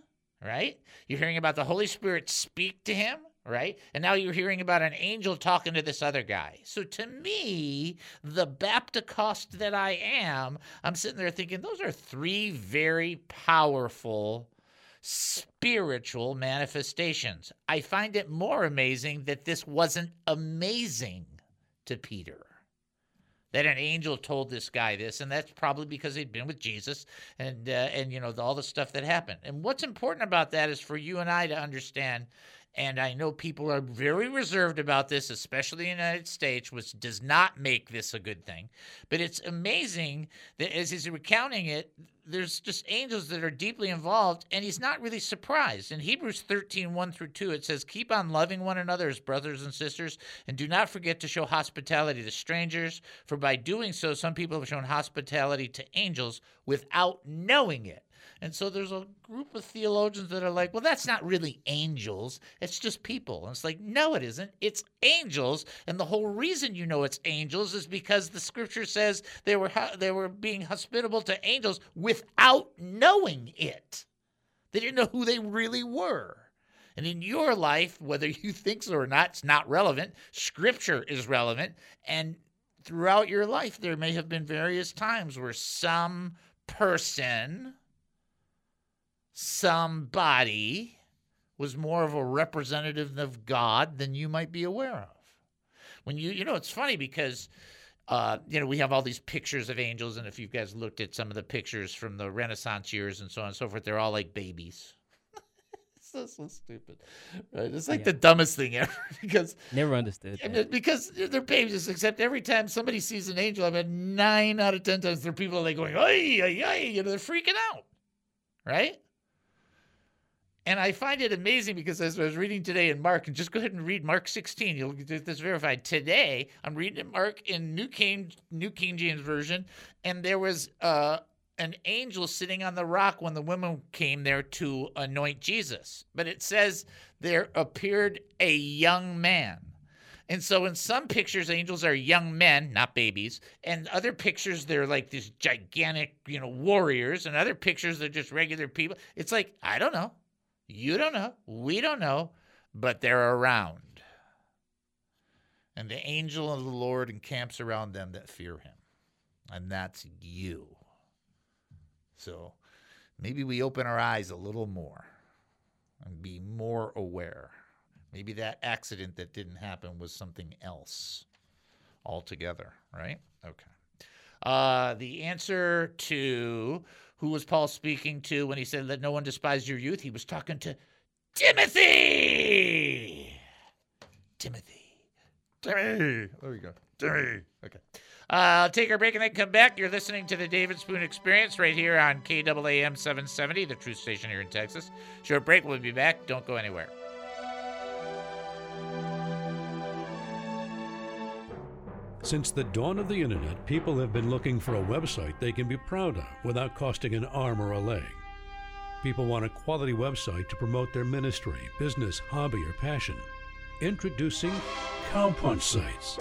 right? You're hearing about the Holy Spirit speak to him right? And now you're hearing about an angel talking to this other guy. So to me, the Baptist that I am, I'm sitting there thinking those are three very powerful spiritual manifestations. I find it more amazing that this wasn't amazing to Peter. That an angel told this guy this, and that's probably because he'd been with Jesus, and uh, and you know all the stuff that happened. And what's important about that is for you and I to understand and I know people are very reserved about this, especially the United States, which does not make this a good thing. But it's amazing that as he's recounting it, there's just angels that are deeply involved, and he's not really surprised. In Hebrews 13, 1 through 2, it says, Keep on loving one another as brothers and sisters, and do not forget to show hospitality to strangers, for by doing so, some people have shown hospitality to angels without knowing it. And so there's a group of theologians that are like, well, that's not really angels. It's just people. And it's like, no, it isn't. It's angels. And the whole reason you know it's angels is because the scripture says they were they were being hospitable to angels without knowing it. They didn't know who they really were. And in your life, whether you *laughs* think so or not, it's not relevant. Scripture is relevant. And throughout your life, there may have been various times where some person somebody was more of a representative of God than you might be aware of. When you, you know, it's funny because, uh, you know, we have all these pictures of angels, and if you guys looked at some of the pictures from the Renaissance years and so on and so forth, they're all like babies. it's *laughs* so, so stupid. Right? It's like Yeah. the dumbest thing *laughs* ever because Never understood because they're babies, except every time somebody sees an angel, I've had nine out of ten times there are people like going, ay, ay, ay, you know, they're freaking out. Right? And I find it amazing because as I was reading today in Mark, and just go ahead and read Mark 16, you'll get this verified. Today, I'm reading Mark in New King New King James Version, and there was uh, an angel sitting on the rock when the women came there to anoint Jesus. But it says there appeared a young man. And so in some pictures, angels are young men, not babies. And other pictures, they're like these gigantic, you know, warriors. And other pictures, they're just regular people. It's like, I don't know. You don't know. We don't know. But they're around. And the angel of the Lord encamps around them that fear him. And that's you. So maybe we open our eyes a little more and be more aware. Maybe that accident that didn't happen was something else altogether, right? Okay. Uh, the answer to who was Paul speaking to when he said, Let no one despise your youth? He was talking to Timothy. Timothy. Timothy. There we go. Timothy. Okay. Uh, take our break and then come back. You're listening to the David Spoon Experience right here on KAAM 770, the truth station here in Texas. Short break. We'll be back. Don't go anywhere. Since the dawn of the internet, people have been looking for a website they can be proud of without costing an arm or a leg. People want a quality website to promote their ministry, business, hobby, or passion. Introducing Cowpunch Sites.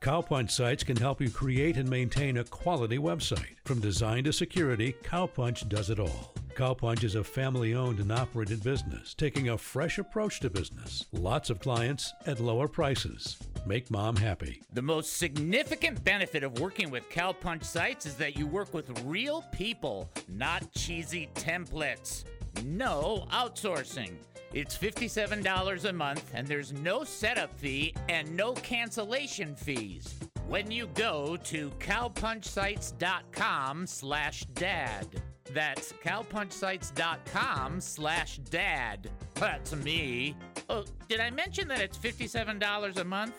Cowpunch Sites can help you create and maintain a quality website. From design to security, Cowpunch does it all. Cowpunch is a family owned and operated business, taking a fresh approach to business. Lots of clients at lower prices. Make mom happy. The most significant benefit of working with Cowpunch sites is that you work with real people, not cheesy templates. No outsourcing. It's $57 a month, and there's no setup fee and no cancellation fees. When you go to cowpunchsites.com slash dad. That's cowpunchsites.com slash dad. That's me. Oh, did I mention that it's $57 a month?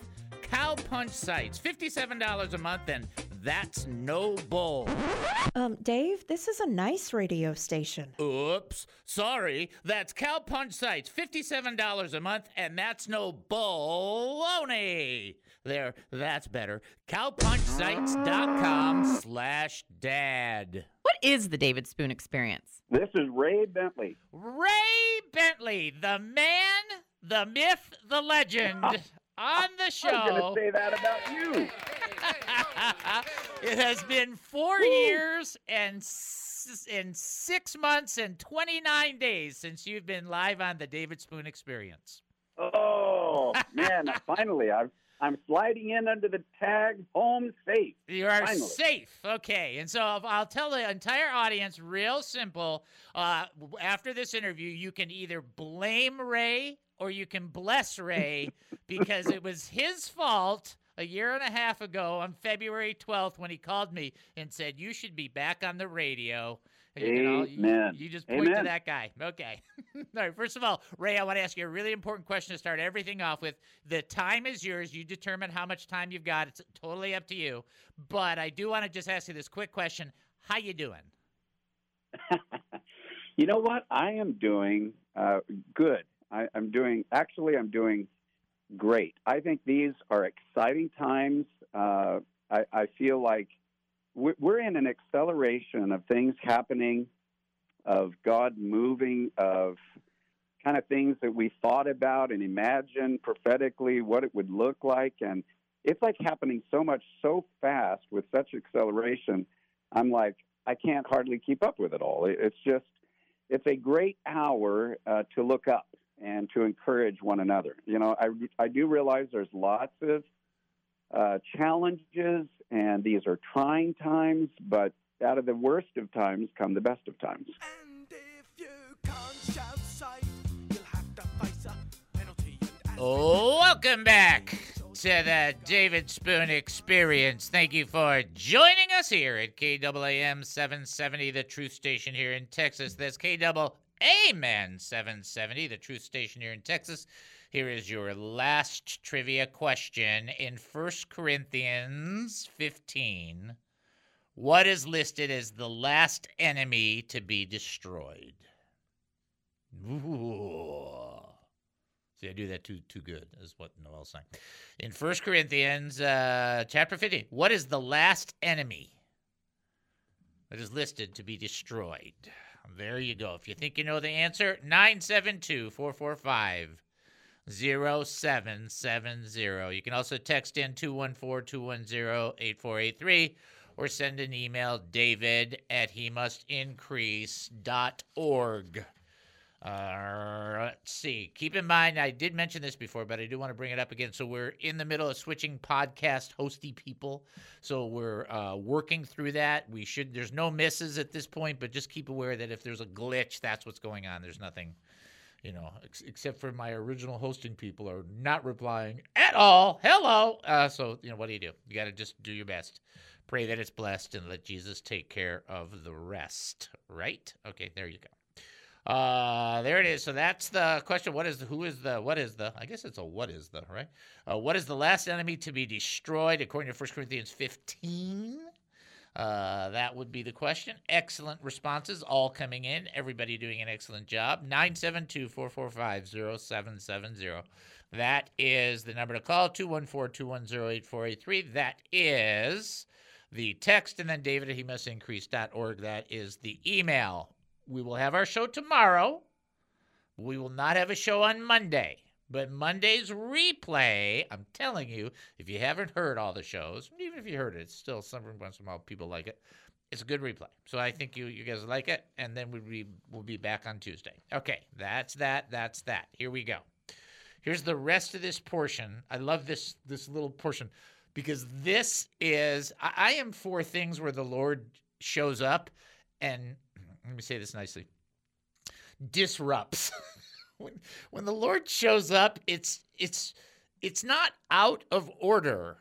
Cowpunch Sites, $57 a month, and that's no bull. Um, Dave, this is a nice radio station. Oops, sorry. That's Cowpunch Sites, $57 a month, and that's no baloney. There, that's better. Cowpunchsites.com slash dad. What is the David Spoon experience? This is Ray Bentley. Ray Bentley, the man, the myth, the legend. *laughs* on the show. I was going to say that about you. *laughs* it has been four Woo. years and and six months and 29 days since you've been live on the David Spoon Experience. Oh *laughs* man! finally, I've. I'm sliding in under the tag home safe. You are Finally. safe. Okay. And so I'll tell the entire audience real simple. Uh, after this interview, you can either blame Ray or you can bless Ray because it was his fault a year and a half ago on February 12th when he called me and said, You should be back on the radio. You, all, Amen. you, you just point to that guy. Okay. *laughs* all right. First of all, Ray, I want to ask you a really important question to start everything off with. The time is yours. You determine how much time you've got. It's totally up to you. But I do want to just ask you this quick question. How you doing? *laughs* You know what? I am doing uh, good. I, I'm doing, actually, I'm doing great. I think these are exciting times. Uh, I, I feel like we're, in an acceleration of things happening, of God moving, of kind of things that we thought about and imagined prophetically what it would look like. And it's like happening so much so fast with such acceleration. I'm like, I can't hardly keep up with it all. It- It's just, it's a great hour uh, to look up and to encourage one another. You know, I, I do realize there's lots of uh, challenges, and these are trying times, but out of the worst of times come the best of times. Welcome back to the David Spoon Experience. Thank you for joining us here at KAAM 770, the truth station here in Texas. That's KAAM 770, the truth station here in Texas. Here is your last trivia question in 1 Corinthians 15. What is listed as the last enemy to be destroyed? Ooh. See, I do that too too good, is what Noel's saying. In 1 Corinthians uh, chapter 15, what is the last enemy that is listed to be destroyed? There you go. If you think you know the answer, 972 445 0770. You can also text in 214 210 8483 or send an email david at he must increase.org. Uh, let's see. Keep in mind, I did mention this before, but I do want to bring it up again. So we're in the middle of switching podcast hosty people. So we're uh, working through that. We should. There's no misses at this point, but just keep aware that if there's a glitch, that's what's going on. There's nothing, you know, ex- except for my original hosting people are not replying at all. Hello. Uh, so you know, what do you do? You got to just do your best. Pray that it's blessed and let Jesus take care of the rest. Right? Okay. There you go. Uh, there it is. So that's the question. What is the, who is the, what is the, I guess it's a what is the, right? Uh, what is the last enemy to be destroyed according to 1 Corinthians 15? Uh, that would be the question. Excellent responses all coming in. Everybody doing an excellent job. 972 445 0770. That is the number to call 214 210 8483. That is the text. And then David he must increase.org. That is the email. We will have our show tomorrow. We will not have a show on Monday. But Monday's replay, I'm telling you, if you haven't heard all the shows, even if you heard it, it's still some once in a while people like it. It's a good replay. So I think you you guys like it, and then we'll be we'll be back on Tuesday. Okay, that's that. That's that. Here we go. Here's the rest of this portion. I love this this little portion because this is I, I am for things where the Lord shows up and let me say this nicely. Disrupts. *laughs* When when the lord shows up it's it's it's not out of order.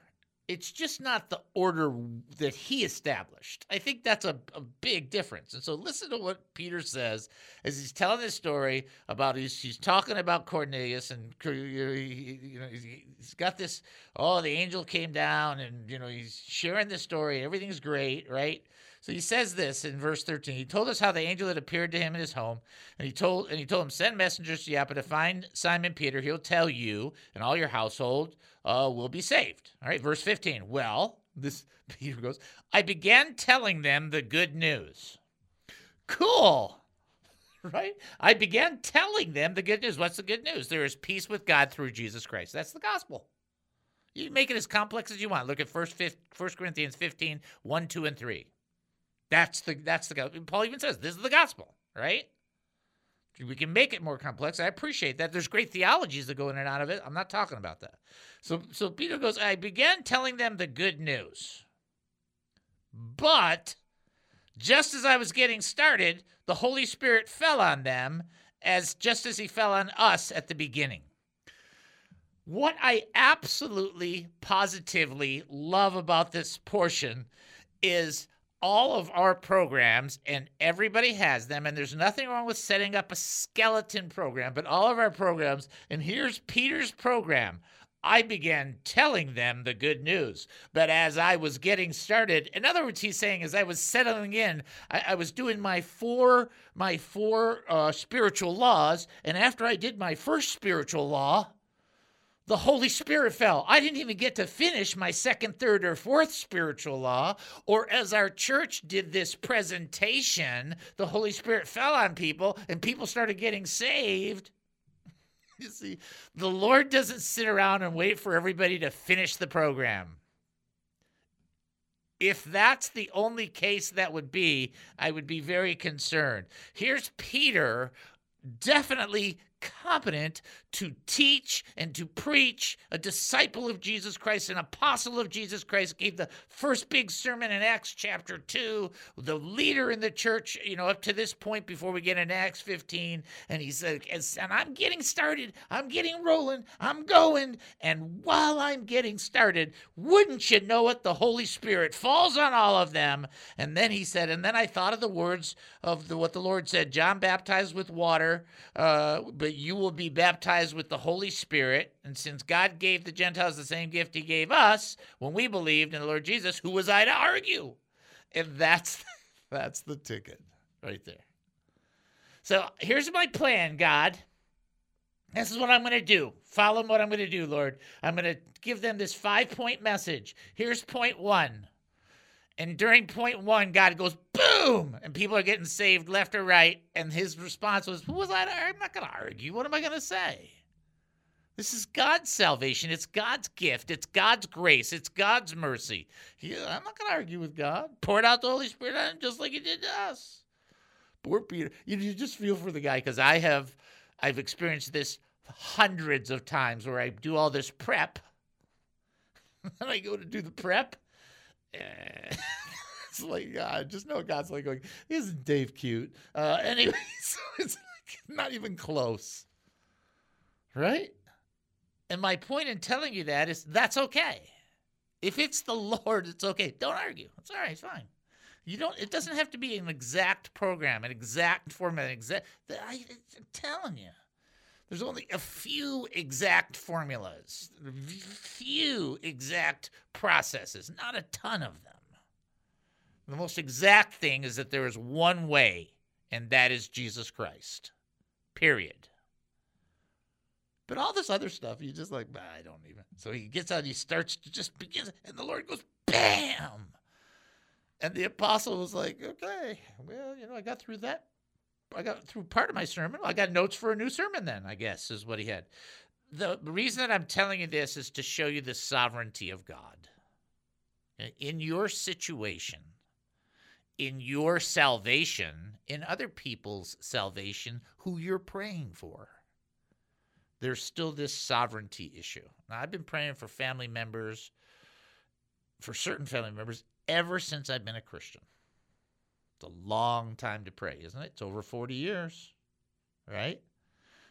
It's just not the order that he established. I think that's a, a big difference. And so listen to what peter says as he's telling this story about he's, he's talking about cornelius and you know he's got this oh the angel came down and you know he's sharing this story everything's great right so he says this in verse 13. He told us how the angel had appeared to him in his home, and he told and he told him, Send messengers to Joppa to find Simon Peter. He'll tell you, and all your household uh, will be saved. All right, verse 15. Well, this *laughs* Peter goes, I began telling them the good news. Cool. *laughs* Right? I began telling them the good news. What's the good news? There is peace with God through Jesus Christ. That's the gospel. You make it as complex as you want. Look at 1 Corinthians 15, 1, 2, and 3. That's the that's the gospel. Paul even says this is the gospel, right? We can make it more complex. I appreciate that. There's great theologies that go in and out of it. I'm not talking about that. So so Peter goes, I began telling them the good news. But just as I was getting started, the Holy Spirit fell on them as just as he fell on us at the beginning. What I absolutely positively love about this portion is all of our programs, and everybody has them, and there's nothing wrong with setting up a skeleton program, but all of our programs, and here's Peter's program. I began telling them the good news. But as I was getting started, in other words, he's saying as I was settling in, I, I was doing my four my four uh, spiritual laws, and after I did my first spiritual law, the Holy Spirit fell. I didn't even get to finish my second, third, or fourth spiritual law. Or as our church did this presentation, the Holy Spirit fell on people and people started getting saved. *laughs* You see, the Lord doesn't sit around and wait for everybody to finish the program. If that's the only case that would be, I would be very concerned. Here's Peter definitely competent to teach and to preach, a disciple of Jesus Christ, an apostle of Jesus Christ, gave the first big sermon in Acts chapter 2, the leader in the church, you know, up to this point before we get into Acts 15. And he said, and I'm getting started, I'm getting rolling, I'm going. And while I'm getting started, wouldn't you know it, the Holy Spirit falls on all of them. And then he said, and then I thought of the words of the, what the Lord said John baptized with water, uh, but you will be baptized with the Holy Spirit. And since God gave the Gentiles the same gift he gave us when we believed in the Lord Jesus, who was I to argue? And that's *laughs* that's the ticket right there. So here's my plan, God. This is what I'm going to do. Follow what I'm going to do, Lord. I'm going to give them this five point message. Here's point one. And during point one, God goes boom, and people are getting saved left or right. And his response was, "Who was I? I'm not going to argue. What am I going to say? This is God's salvation. It's God's gift. It's God's grace. It's God's mercy. He, I'm not going to argue with God. Poured out the Holy Spirit on him just like He did to us. Poor Peter. You, you just feel for the guy because I have, I've experienced this hundreds of times where I do all this prep, *laughs* and I go to do the prep. *laughs* it's like God. Just know God's like going. Isn't Dave cute? Uh, *laughs* anyway, so it's like not even close, right? And my point in telling you that is that's okay. If it's the Lord, it's okay. Don't argue. It's all right. It's fine. You don't. It doesn't have to be an exact program, an exact format, an exact. I, I'm telling you, there's only a few exact formulas, few exact processes, not a ton of them. The most exact thing is that there is one way, and that is Jesus Christ. Period. But all this other stuff, you just like, I don't even. So he gets out, he starts to just begins, and the Lord goes, bam! And the apostle was like, okay, well, you know, I got through that. I got through part of my sermon. I got notes for a new sermon then, I guess, is what he had. The reason that I'm telling you this is to show you the sovereignty of God. In your situation, in your salvation, in other people's salvation who you're praying for there's still this sovereignty issue. Now, I've been praying for family members, for certain family members, ever since I've been a Christian. It's a long time to pray, isn't it? It's over 40 years, right?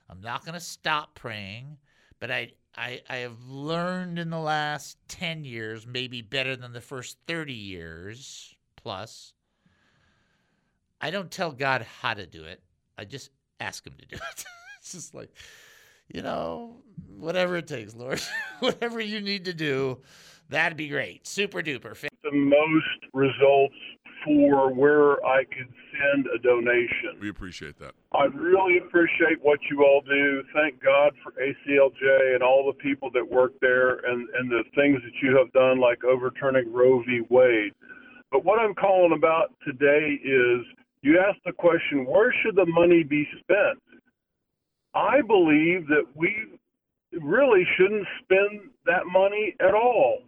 I'm not going to stop praying, but I, I, I have learned in the last 10 years, maybe better than the first 30 years plus. I don't tell God how to do it, I just ask Him to do it. *laughs* it's just like, you know, whatever it takes, Lord. *laughs* whatever you need to do, that'd be great. Super duper. The most results for where I could send a donation. We appreciate that. I really appreciate what you all do. Thank God for ACLJ and all the people that work there and, and the things that you have done, like overturning Roe v. Wade. But what I'm calling about today is you asked the question where should the money be spent? I believe that we really shouldn't spend that money at all.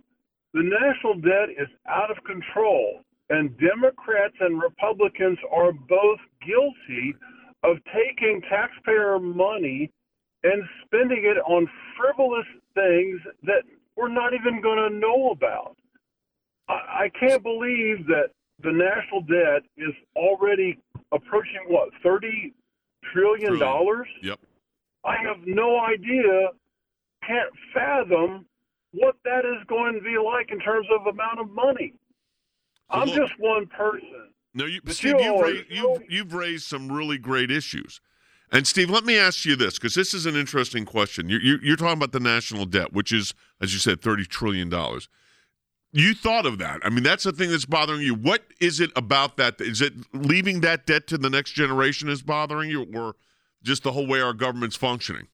The national debt is out of control, and Democrats and Republicans are both guilty of taking taxpayer money and spending it on frivolous things that we're not even going to know about. I, I can't believe that the national debt is already approaching what, 30 trillion dollars? Yep. I have no idea, can't fathom what that is going to be like in terms of amount of money. So I'm look- just one person. No, you, Steve, you are raised, you've, you've raised some really great issues. And Steve, let me ask you this because this is an interesting question. You're, you're, you're talking about the national debt, which is, as you said, thirty trillion dollars. You thought of that. I mean, that's the thing that's bothering you. What is it about that? Is it leaving that debt to the next generation is bothering you, or just the whole way our government's functioning?